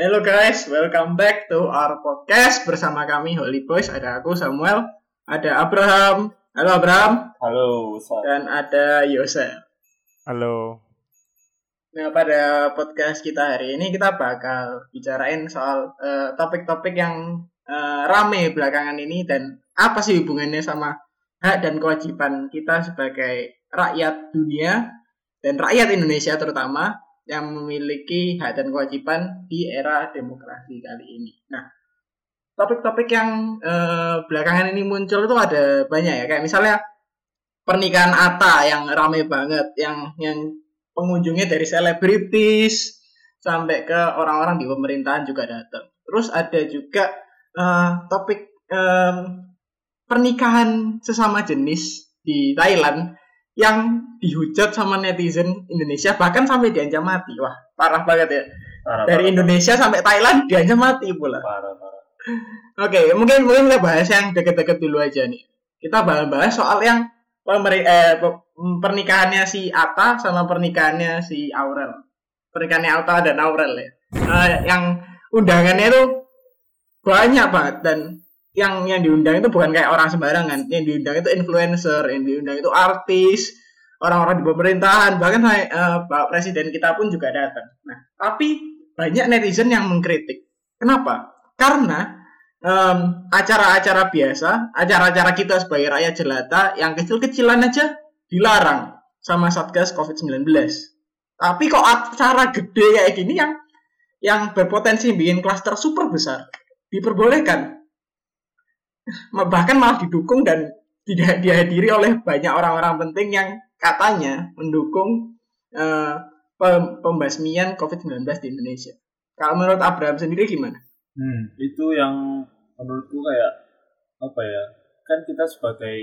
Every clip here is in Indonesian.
Hello guys, welcome back to our podcast bersama kami Holy Boys. Ada aku Samuel, ada Abraham. Halo Abraham. Halo. Dan ada Yosef. Halo. Nah pada podcast kita hari ini kita bakal bicarain soal uh, topik-topik yang uh, rame belakangan ini dan apa sih hubungannya sama hak dan kewajiban kita sebagai rakyat dunia dan rakyat Indonesia terutama yang memiliki hak dan kewajiban di era demokrasi kali ini. Nah, topik-topik yang eh, belakangan ini muncul itu ada banyak ya, kayak misalnya pernikahan Ata yang rame banget, yang yang pengunjungnya dari selebritis sampai ke orang-orang di pemerintahan juga datang. Terus ada juga eh, topik eh, pernikahan sesama jenis di Thailand yang dihujat sama netizen Indonesia bahkan sampai diancam mati. Wah, parah banget ya. Parah, Dari parah. Indonesia sampai Thailand diancam mati pula. Parah, parah. Oke, mungkin mungkin kita bahas yang deket-deket dulu aja nih. Kita bahas-bahas soal yang pemeri eh, pernikahannya si Ata sama pernikahannya si Aurel. Pernikahannya Ata dan Aurel ya. Uh, yang undangannya itu banyak banget dan yang yang diundang itu bukan kayak orang sembarangan. Yang diundang itu influencer yang diundang itu artis orang-orang di pemerintahan bahkan uh, pak presiden kita pun juga datang. Nah tapi banyak netizen yang mengkritik. Kenapa? Karena um, acara-acara biasa acara-acara kita sebagai rakyat jelata yang kecil-kecilan aja dilarang sama satgas covid-19 tapi kok acara gede kayak gini yang yang berpotensi bikin klaster super besar diperbolehkan bahkan malah didukung dan tidak dihadiri oleh banyak orang-orang penting yang katanya mendukung uh, pembasmian COVID-19 di Indonesia. Kalau menurut Abraham sendiri gimana? Hmm, itu yang menurutku kayak apa ya? Kan kita sebagai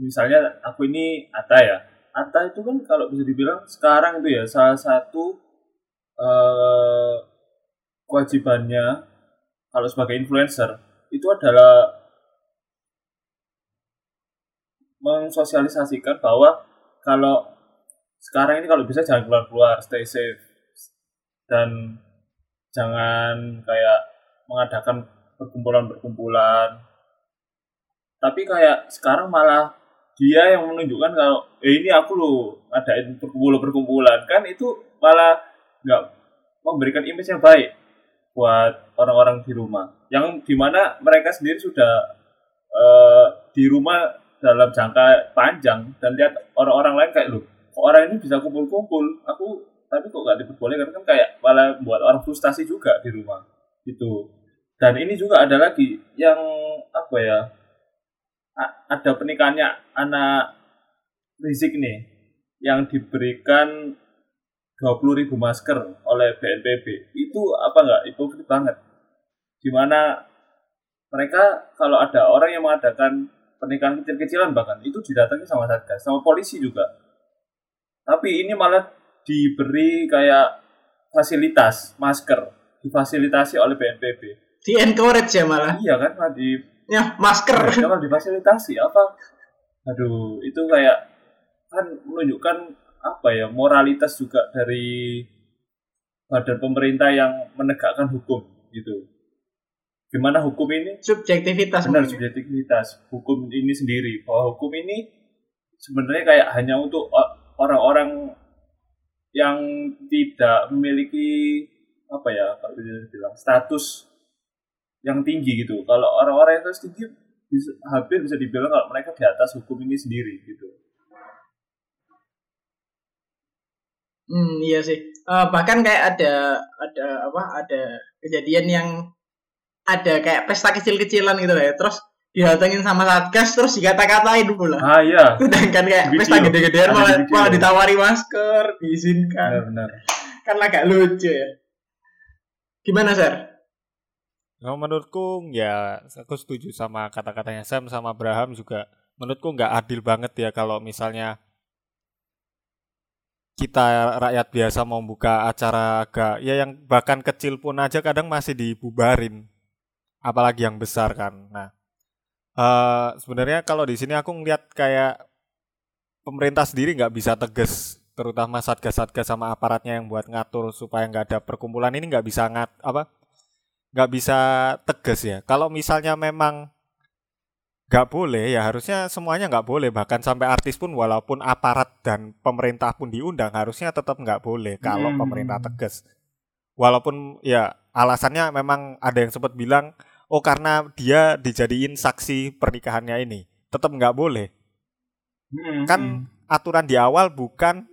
misalnya aku ini Ata ya. Ata itu kan kalau bisa dibilang sekarang itu ya salah satu uh, kewajibannya kalau sebagai influencer itu adalah mensosialisasikan bahwa kalau sekarang ini kalau bisa jangan keluar-keluar, stay safe. Dan jangan kayak mengadakan perkumpulan-perkumpulan. Tapi kayak sekarang malah dia yang menunjukkan kalau eh ini aku loh ngadain perkumpulan-perkumpulan. Kan itu malah nggak memberikan image yang baik buat orang-orang di rumah. Yang di mana mereka sendiri sudah uh, di rumah dalam jangka panjang dan lihat orang-orang lain kayak lu kok orang ini bisa kumpul-kumpul? Aku tapi kok gak diperbolehkan? Kan kayak malah buat orang frustasi juga di rumah gitu. Dan ini juga ada lagi yang apa ya ada pernikahannya anak Rizik nih yang diberikan 20 ribu masker oleh BNPB itu apa nggak hipokrit banget. Di mana mereka kalau ada orang yang mengadakan pernikahan kecil-kecilan bahkan itu didatangi sama satgas sama polisi juga. Tapi ini malah diberi kayak fasilitas masker difasilitasi oleh BNPB di encourage ya malah? Iya kan di ya masker. Ya, kalau difasilitasi apa? Aduh itu kayak kan menunjukkan apa ya moralitas juga dari badan pemerintah yang menegakkan hukum gitu. Gimana hukum ini? Subjektivitas. Benar subjektivitas hukum ini sendiri bahwa hukum ini sebenarnya kayak hanya untuk orang-orang yang tidak memiliki apa ya kalau bisa bilang status yang tinggi gitu. Kalau orang-orang yang tinggi bisa, hampir bisa dibilang kalau mereka di atas hukum ini sendiri gitu. Hmm, iya sih. Uh, bahkan kayak ada ada apa? Ada kejadian yang ada kayak pesta kecil-kecilan gitu ya. Terus didatengin sama satgas terus dikata-katain pula. Ah iya. Sedangkan kayak video. pesta gede-gedean malah, malah ditawari masker, diizinkan. Benar, benar. Kan agak lucu ya. Gimana, Sir? Nah, menurutku ya aku setuju sama kata-katanya Sam sama Abraham juga. Menurutku nggak adil banget ya kalau misalnya kita rakyat biasa mau buka acara agak ya yang bahkan kecil pun aja kadang masih dibubarin apalagi yang besar kan. Nah uh, sebenarnya kalau di sini aku ngeliat kayak pemerintah sendiri nggak bisa tegas terutama satgas-satgas sama aparatnya yang buat ngatur supaya nggak ada perkumpulan ini nggak bisa ngat apa nggak bisa tegas ya. Kalau misalnya memang nggak boleh ya harusnya semuanya nggak boleh. Bahkan sampai artis pun walaupun aparat dan pemerintah pun diundang harusnya tetap nggak boleh kalau Hmm. pemerintah tegas. Walaupun ya alasannya memang ada yang sempat bilang oh karena dia dijadiin saksi pernikahannya ini. Tetap nggak boleh. Mm-mm. kan aturan di awal bukan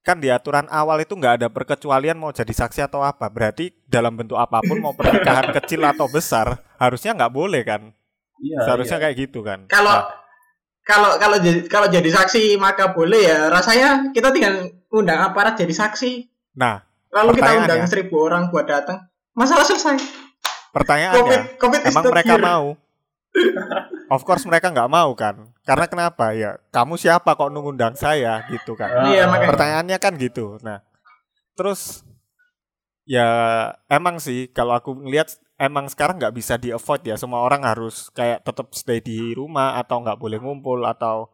kan di aturan awal itu nggak ada perkecualian mau jadi saksi atau apa. Berarti dalam bentuk apa pun mau pernikahan kecil atau besar harusnya nggak boleh kan Iya, seharusnya iya. kayak gitu kan Kalau Nah, kalau kalau jadi kalau jadi saksi maka boleh ya. Rasanya kita tinggal undang aparat jadi saksi. nah Lalu kita undang seribu orang buat datang. Masalah selesai. Covid pertanyaannya Covid is emang mereka here. mau of course mereka nggak mau kan karena kenapa ya kamu siapa kok ngundang saya gitu kan Ah, Iya, makanya. pertanyaannya kan gitu nah terus ya emang sih kalau aku ngelihat emang sekarang nggak bisa di avoid ya. Semua orang harus kayak tetap stay di rumah atau nggak boleh ngumpul atau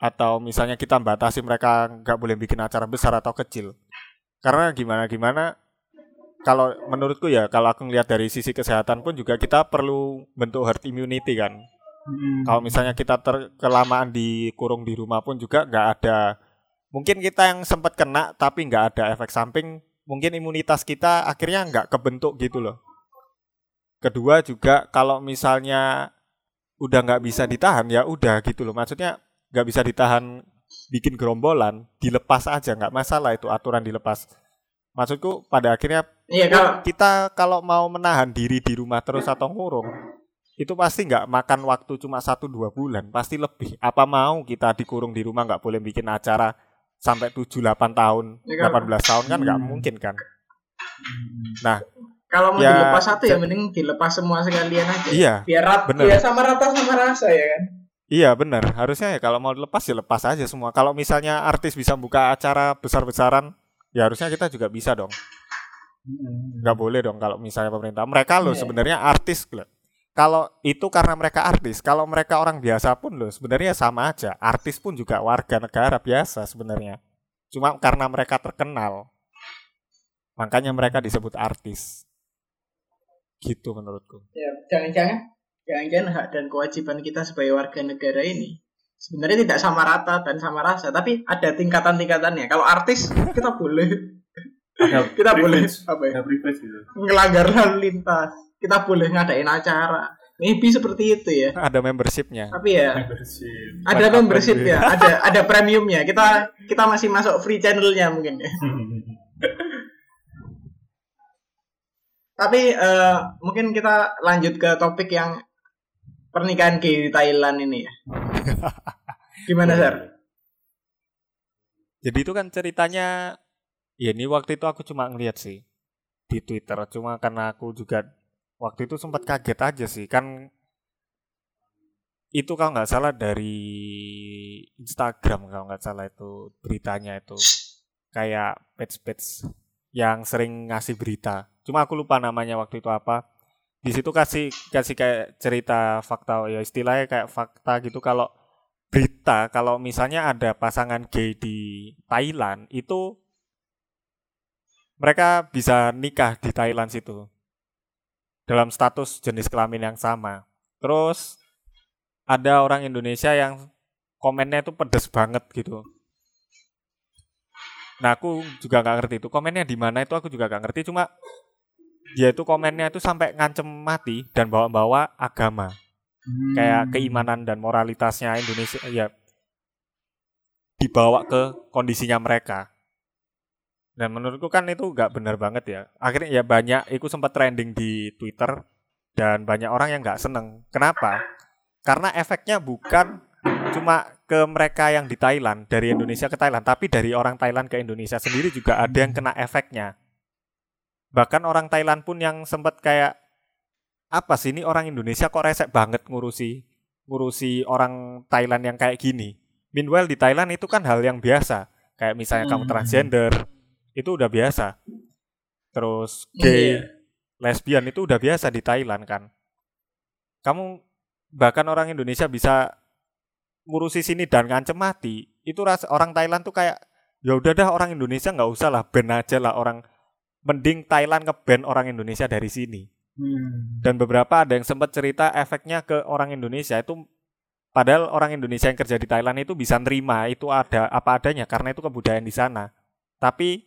atau misalnya kita batasi mereka nggak boleh bikin acara besar atau kecil. Karena gimana gimana kalau menurutku ya kalau aku ngelihat dari sisi kesehatan pun juga kita perlu bentuk herd immunity kan. Mm-mm. kalau misalnya kita ter kelamaan dikurung di rumah pun juga nggak ada mungkin kita yang sempat kena tapi nggak ada efek samping mungkin imunitas kita akhirnya nggak kebentuk gitu loh kedua juga kalau misalnya udah nggak bisa ditahan ya udah gitu loh maksudnya nggak bisa ditahan bikin gerombolan dilepas aja nggak masalah itu aturan dilepas maksudku pada akhirnya Iya kalau kita kalau mau menahan diri di rumah terus atau ngurung itu pasti nggak makan waktu cuma satu dua bulan pasti lebih apa mau kita dikurung di rumah nggak boleh bikin acara sampai 7 8 tahun Ya, kalau- 18 tahun kan nggak Hmm. mungkin kan Mm-mm. Kalau mau Ya, dilepas satu ya mending dilepas semua sekalian aja. iya Biar rat, Bener. biar sama rata sama rasa ya kan. iya benar harusnya ya kalau mau lepas ya lepas aja semua kalau misalnya artis bisa buka acara besar-besaran ya harusnya kita juga bisa dong Mm-mm. nggak boleh dong kalau misalnya pemerintah mereka loh Iya. sebenarnya artis loh. kalau itu karena mereka artis kalau mereka orang biasa pun loh sebenarnya sama aja artis pun juga warga negara biasa sebenarnya cuma karena mereka terkenal makanya mereka disebut artis gitu menurutku Ya, jangan-jangan jangan-jangan hak dan kewajiban kita sebagai warga negara ini sebenarnya tidak sama rata dan sama rasa, tapi ada tingkatan-tingkatannya. Kalau artis kita boleh Ada kita boleh apa ya? Privilege gitu. Ngelanggar lalu lintas. Kita boleh ngadain acara. Maybe seperti itu ya. ada membershipnya Tapi ya Membership. ada membership ya, ada ada premiumnya. Kita kita masih masuk free channelnya mungkin ya. Tapi eh, mungkin kita lanjut ke topik yang pernikahan gay di Thailand ini ya. Gimana, Sar? jadi itu kan ceritanya ya ini waktu itu aku cuma ngeliat sih di Twitter cuma karena aku juga waktu itu sempat kaget aja sih kan itu kalau nggak salah dari Instagram kalau nggak salah itu beritanya itu kayak page-page yang sering ngasih berita cuma aku lupa namanya waktu itu apa di situ kasih kasih kayak cerita fakta ya istilahnya kayak fakta gitu kalau berita kalau misalnya ada pasangan gay di Thailand itu mereka bisa nikah di Thailand situ dalam status jenis kelamin yang sama. Terus ada orang Indonesia yang komennya itu pedes banget gitu. Nah aku juga nggak ngerti itu komennya di mana itu aku juga nggak ngerti cuma dia itu komennya itu sampai ngancem mati dan bawa-bawa agama Hmm. kayak keimanan dan moralitasnya Indonesia ya dibawa ke kondisinya mereka. Dan menurutku kan itu nggak benar banget ya. Akhirnya ya banyak itu sempat trending di Twitter dan banyak orang yang nggak seneng. Kenapa? Karena efeknya bukan cuma ke mereka yang di Thailand dari Indonesia ke Thailand, tapi dari orang Thailand ke Indonesia sendiri juga ada yang kena efeknya. Bahkan orang Thailand pun yang sempat kayak apa sih ini orang Indonesia kok resek banget ngurusi ngurusi orang Thailand yang kayak gini. Meanwhile di Thailand itu kan hal yang biasa. Kayak misalnya kamu Hmm. transgender itu udah biasa. Terus gay, Iya. lesbian itu udah biasa di Thailand kan. Kamu bahkan orang Indonesia bisa ngurusi sini dan ngancem mati. itu ras orang Thailand tuh kayak ya udah dah orang Indonesia nggak usah lah ban aja lah orang mending Thailand ngeban orang Indonesia dari sini Hmm. dan beberapa ada yang sempat cerita efeknya ke orang Indonesia itu padahal orang Indonesia yang kerja di Thailand itu bisa nerima itu ada apa adanya karena itu kebudayaan di sana tapi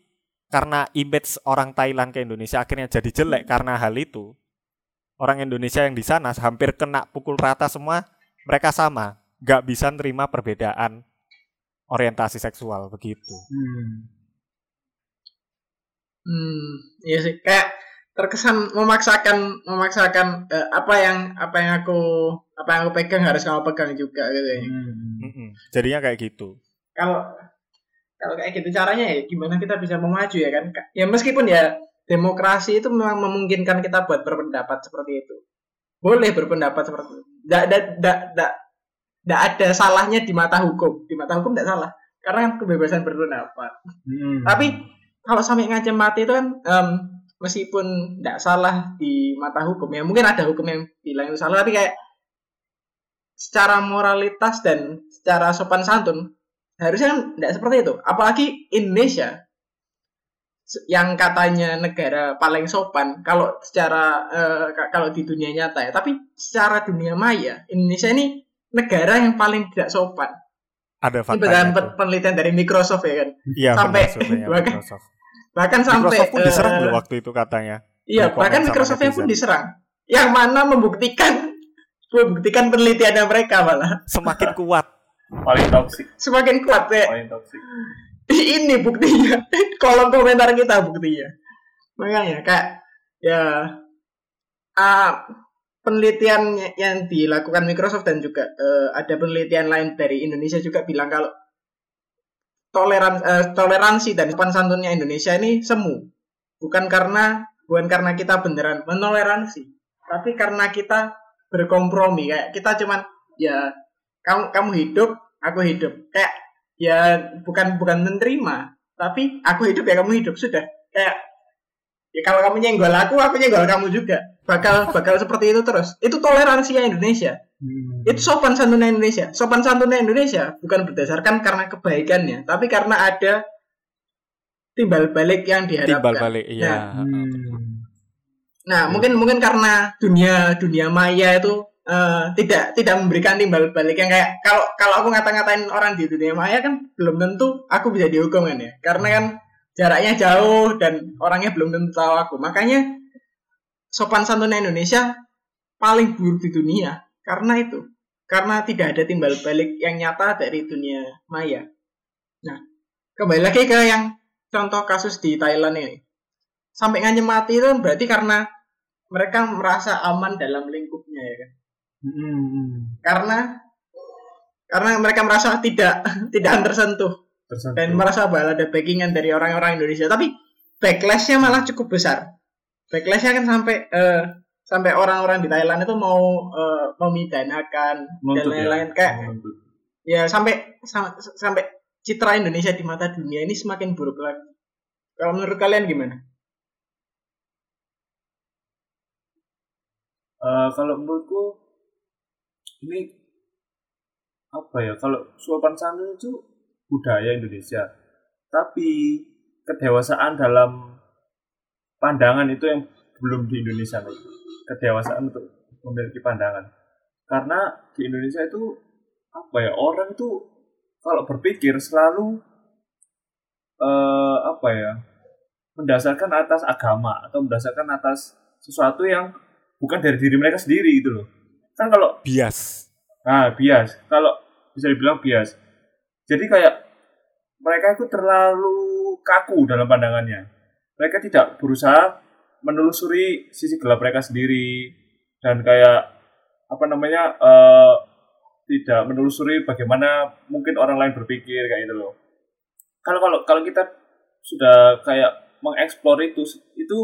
karena image orang Thailand ke Indonesia akhirnya jadi jelek karena hal itu orang Indonesia yang di sana hampir kena pukul rata semua mereka sama nggak bisa nerima perbedaan orientasi seksual begitu Hmm. Hmm, iya sih kayak terkesan memaksakan memaksakan eh, apa yang apa yang aku apa yang aku pegang harus kamu pegang juga gitu ya. Hmm. Jadinya kayak gitu Kalau kalau kayak gitu caranya ya gimana kita bisa memaju ya kan? Ya meskipun ya demokrasi itu memang memungkinkan kita buat berpendapat seperti itu. Boleh berpendapat seperti itu. Nggak ada nggak nggak ada salahnya di mata hukum. Di mata hukum nggak salah karena kan kebebasan berpendapat. Hmm. Tapi kalau sampai ngancam mati itu kan em, meskipun tidak salah di mata hukum ya mungkin ada hukum yang bilang itu salah tapi kayak secara moralitas dan secara sopan santun harusnya kan tidak seperti itu apalagi Indonesia yang katanya negara paling sopan kalau secara ka- kalau di dunia nyata ya tapi secara dunia maya Indonesia ini negara yang paling tidak sopan ada ini itu. pe- penelitian dari Microsoft ya kan iya sampai- benar bahkan- Microsoft bahkan sampai Microsoft pun eh, diserang loh waktu itu katanya Iya, bahkan Microsoftnya pun netizen. diserang. Yang mana membuktikan membuktikan penelitiannya mereka malah semakin kuat paling toksik, semakin kuat ya. paling toksik. Ini buktinya. Kolom komentar kita buktinya. Makanya kayak ya ah, penelitian yang dilakukan Microsoft dan juga eh, ada penelitian lain dari Indonesia juga bilang kalau toleransi toleransi dan sopan santunnya Indonesia ini semu. Bukan karena bukan karena kita beneran menoleransi, tapi karena kita berkompromi kayak kita cuman ya kamu kamu hidup, aku hidup. Kayak ya bukan bukan menerima, tapi aku hidup ya kamu hidup sudah. Kayak ya kalau kamu nyenggol aku, aku nyenggol kamu juga. Bakal bakal seperti itu terus. Itu toleransinya Indonesia. Hmm. Itu sopan santunnya Indonesia. Sopan santunnya Indonesia bukan berdasarkan karena kebaikannya, tapi karena ada timbal balik yang diharapkan. timbal balik iya Hmm. Nah, mungkin mungkin karena dunia dunia maya itu eh, tidak tidak memberikan timbal balik yang kayak kalau kalau aku ngata-ngatain orang di dunia maya kan belum tentu aku bisa dihukum kan ya. Karena kan jaraknya jauh dan orangnya belum tentu tahu aku. Makanya sopan santunnya Indonesia paling buruk di dunia karena itu. Karena tidak ada timbal balik yang nyata dari dunia maya. Nah, kembali lagi ke yang contoh kasus di Thailand ini sampai ngancem mati itu berarti karena mereka merasa aman dalam lingkupnya ya kan Hmm. karena karena mereka merasa tidak tidak tersentuh Tersentuh. dan merasa bahwa ada backingan dari orang-orang Indonesia tapi backlashnya malah cukup besar backlashnya kan sampai eh, sampai orang-orang di Thailand itu mau eh, memidanakan dan ya. lain-lain kayak Menuntut. ya sampai sam- sampai citra Indonesia di mata dunia ini semakin buruk lagi kalau menurut kalian gimana Eh, kalau menurutku ini apa ya kalau sopan santun itu budaya Indonesia. Tapi kedewasaan dalam pandangan itu yang belum di Indonesia nih. Kedewasaan untuk memiliki pandangan. Karena di Indonesia itu apa ya orang itu kalau berpikir selalu eh, apa ya mendasarkan atas agama atau mendasarkan atas sesuatu yang bukan dari diri mereka sendiri gitu loh. Kan kalau bias. Nah bias. Kalau bisa dibilang bias. Jadi kayak mereka itu terlalu kaku dalam pandangannya. Mereka tidak berusaha menelusuri sisi gelap mereka sendiri dan kayak apa namanya eh, tidak menelusuri bagaimana mungkin orang lain berpikir kayak gitu loh. Kalau kalau kalau kita sudah kayak mengeksplor itu itu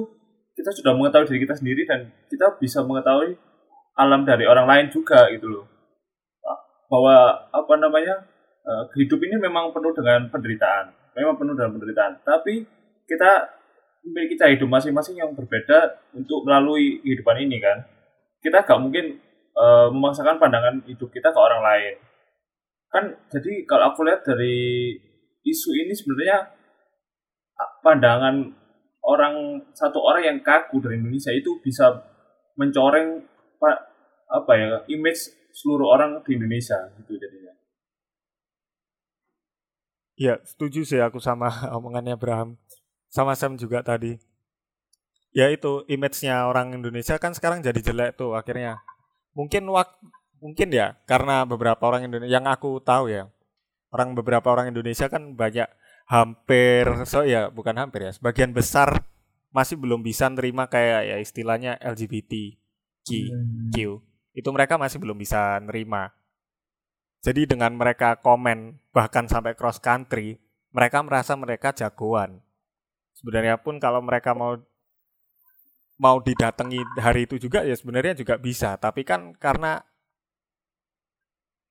kita sudah mengetahui diri kita sendiri dan kita bisa mengetahui alam dari orang lain juga gitu loh. Bahwa apa namanya eh, hidup ini memang penuh dengan penderitaan. Memang penuh dengan penderitaan. Tapi kita memiliki cara hidup masing-masing yang berbeda untuk melalui kehidupan ini kan? Kita gak mungkin eh, memaksakan pandangan hidup kita ke orang lain. Kan jadi kalau aku lihat dari isu ini sebenarnya pandangan orang satu orang yang kaku dari Indonesia itu bisa mencoreng apa ya image seluruh orang di Indonesia gitu jadinya. Iya, setuju sih aku sama omongannya Abraham. Sama Sam juga tadi. Ya itu image-nya orang Indonesia kan sekarang jadi jelek tuh akhirnya. Mungkin waktu mungkin ya karena beberapa orang Indonesia yang aku tahu ya. Orang beberapa orang Indonesia kan banyak hampir so ya bukan hampir ya, sebagian besar masih belum bisa nerima kayak ya istilahnya LGBTQ. Hmm. Itu mereka masih belum bisa nerima jadi dengan mereka komen bahkan sampai cross country, mereka merasa mereka jagoan. Sebenarnya pun kalau mereka mau mau didatangi hari itu juga ya sebenarnya juga bisa, tapi kan karena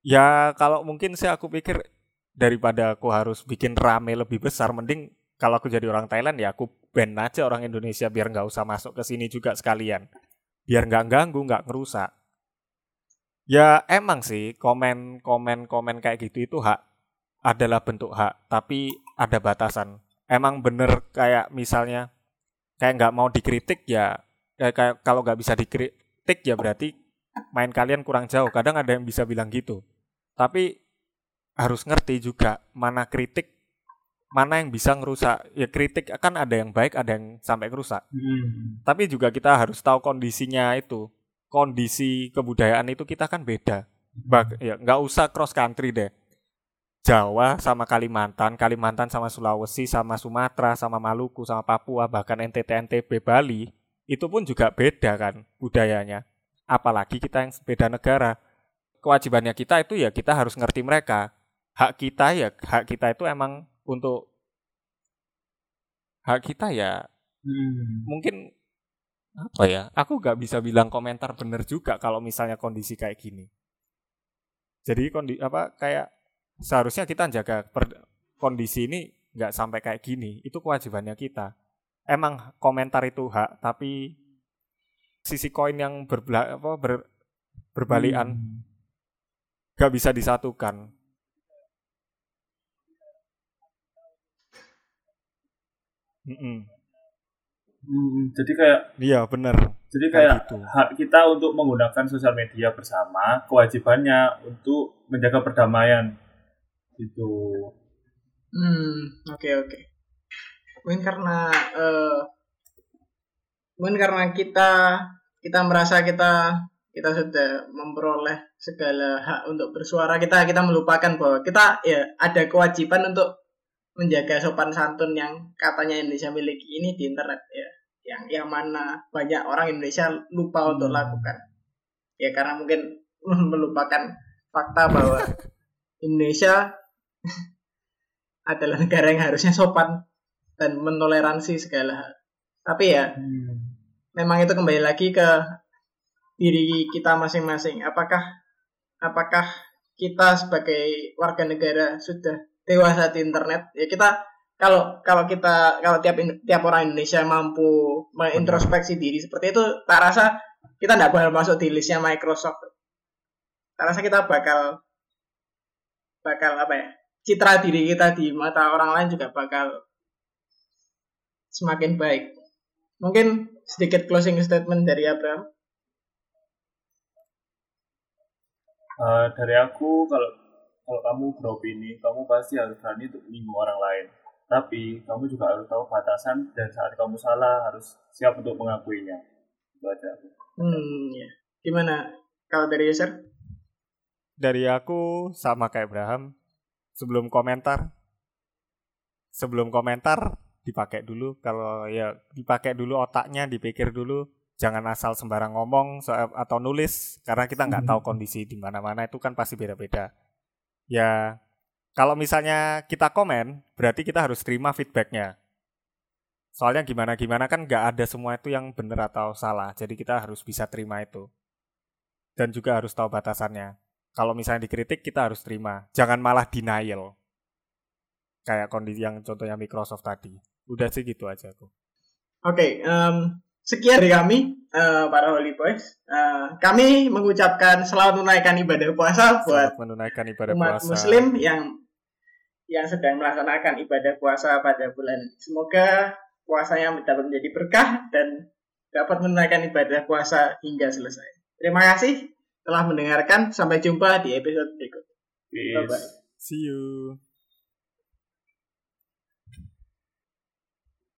ya kalau mungkin sih aku pikir daripada aku harus bikin rame lebih besar mending kalau aku jadi orang Thailand ya aku ban aja orang Indonesia biar nggak usah masuk ke sini juga sekalian. Biar nggak ganggu nggak ngerusak Ya emang sih komen komen komen kayak gitu itu hak adalah bentuk hak, tapi ada batasan. Emang bener kayak misalnya kayak nggak mau dikritik ya kayak, kayak kalau nggak bisa dikritik ya berarti main kalian kurang jauh. Kadang ada yang bisa bilang gitu. Tapi harus ngerti juga mana kritik mana yang bisa ngerusak ya kritik kan ada yang baik ada yang sampai ngerusak hmm. tapi juga kita harus tahu kondisinya itu kondisi kebudayaan itu kita kan beda. Bag, ya nggak usah cross country deh. Jawa sama Kalimantan, Kalimantan sama Sulawesi, sama Sumatera, sama Maluku, sama Papua, bahkan NTT, NTB, Bali, itu pun juga beda kan budayanya. Apalagi kita yang beda negara. Kewajibannya kita itu ya kita harus ngerti mereka. Hak kita ya, hak kita itu emang untuk hak kita ya hmm. mungkin apa ya aku nggak bisa bilang komentar bener juga kalau misalnya kondisi kayak gini jadi kondisi apa kayak seharusnya kita jaga per, kondisi ini nggak sampai kayak gini itu kewajibannya kita emang komentar itu hak tapi sisi koin yang berbela, apa, ber, berbalian hmm. nggak bisa disatukan mm -mm. Hmm, jadi kayak iya benar. Jadi kayak, kayak gitu. hak kita untuk menggunakan sosial media bersama, kewajibannya untuk menjaga perdamaian. Gitu. Hmm, oke okay, oke. Okay. Mungkin karena uh, mungkin karena kita kita merasa kita kita sudah memperoleh segala hak untuk bersuara kita kita melupakan bahwa kita ya ada kewajiban untuk menjaga sopan santun yang katanya Indonesia miliki ini di internet ya yang yang mana banyak orang Indonesia lupa hmm. untuk lakukan ya karena mungkin melupakan fakta bahwa Indonesia adalah negara yang harusnya sopan dan mentoleransi segala hal tapi ya hmm. memang itu kembali lagi ke diri kita masing-masing apakah apakah kita sebagai warga negara sudah dewasa di internet ya kita kalau kalau kita kalau tiap tiap orang Indonesia mampu mengintrospeksi diri seperti itu tak rasa kita tidak bakal masuk di listnya Microsoft. Tak rasa kita bakal bakal apa ya citra diri kita di mata orang lain juga bakal semakin baik. Mungkin sedikit closing statement dari Abraham. Uh, dari aku kalau kalau kamu beropini, kamu pasti harus berani untuk menyinggung orang lain. Tapi kamu juga harus tahu batasan dan saat kamu salah harus siap untuk mengakuinya. Itu aja. Hmm, ya. Gimana kalau dari user? Dari aku sama kayak Abraham. Sebelum komentar, sebelum komentar dipakai dulu. Kalau ya dipakai dulu otaknya, dipikir dulu. Jangan asal sembarang ngomong soal atau nulis karena kita nggak tahu kondisi di mana-mana itu kan pasti beda-beda ya kalau misalnya kita komen, berarti kita harus terima feedbacknya. Soalnya gimana-gimana kan nggak ada semua itu yang benar atau salah, jadi kita harus bisa terima itu. Dan juga harus tahu batasannya. Kalau misalnya dikritik, kita harus terima. Jangan malah denial. Kayak kondisi yang contohnya Microsoft tadi. Udah sih gitu aja aku. Oke, okay, um, sekian dari kami eh, para Holy Boys. Eh, kami mengucapkan selamat menunaikan ibadah puasa buat Selamat menunaikan ibadah umat puasa. Muslim yang yang sedang melaksanakan ibadah puasa pada bulan ini. Semoga puasanya dapat menjadi berkah dan dapat menunaikan ibadah puasa hingga selesai. Terima kasih telah mendengarkan. Sampai jumpa di episode berikutnya. Peace. Bye-bye. See you.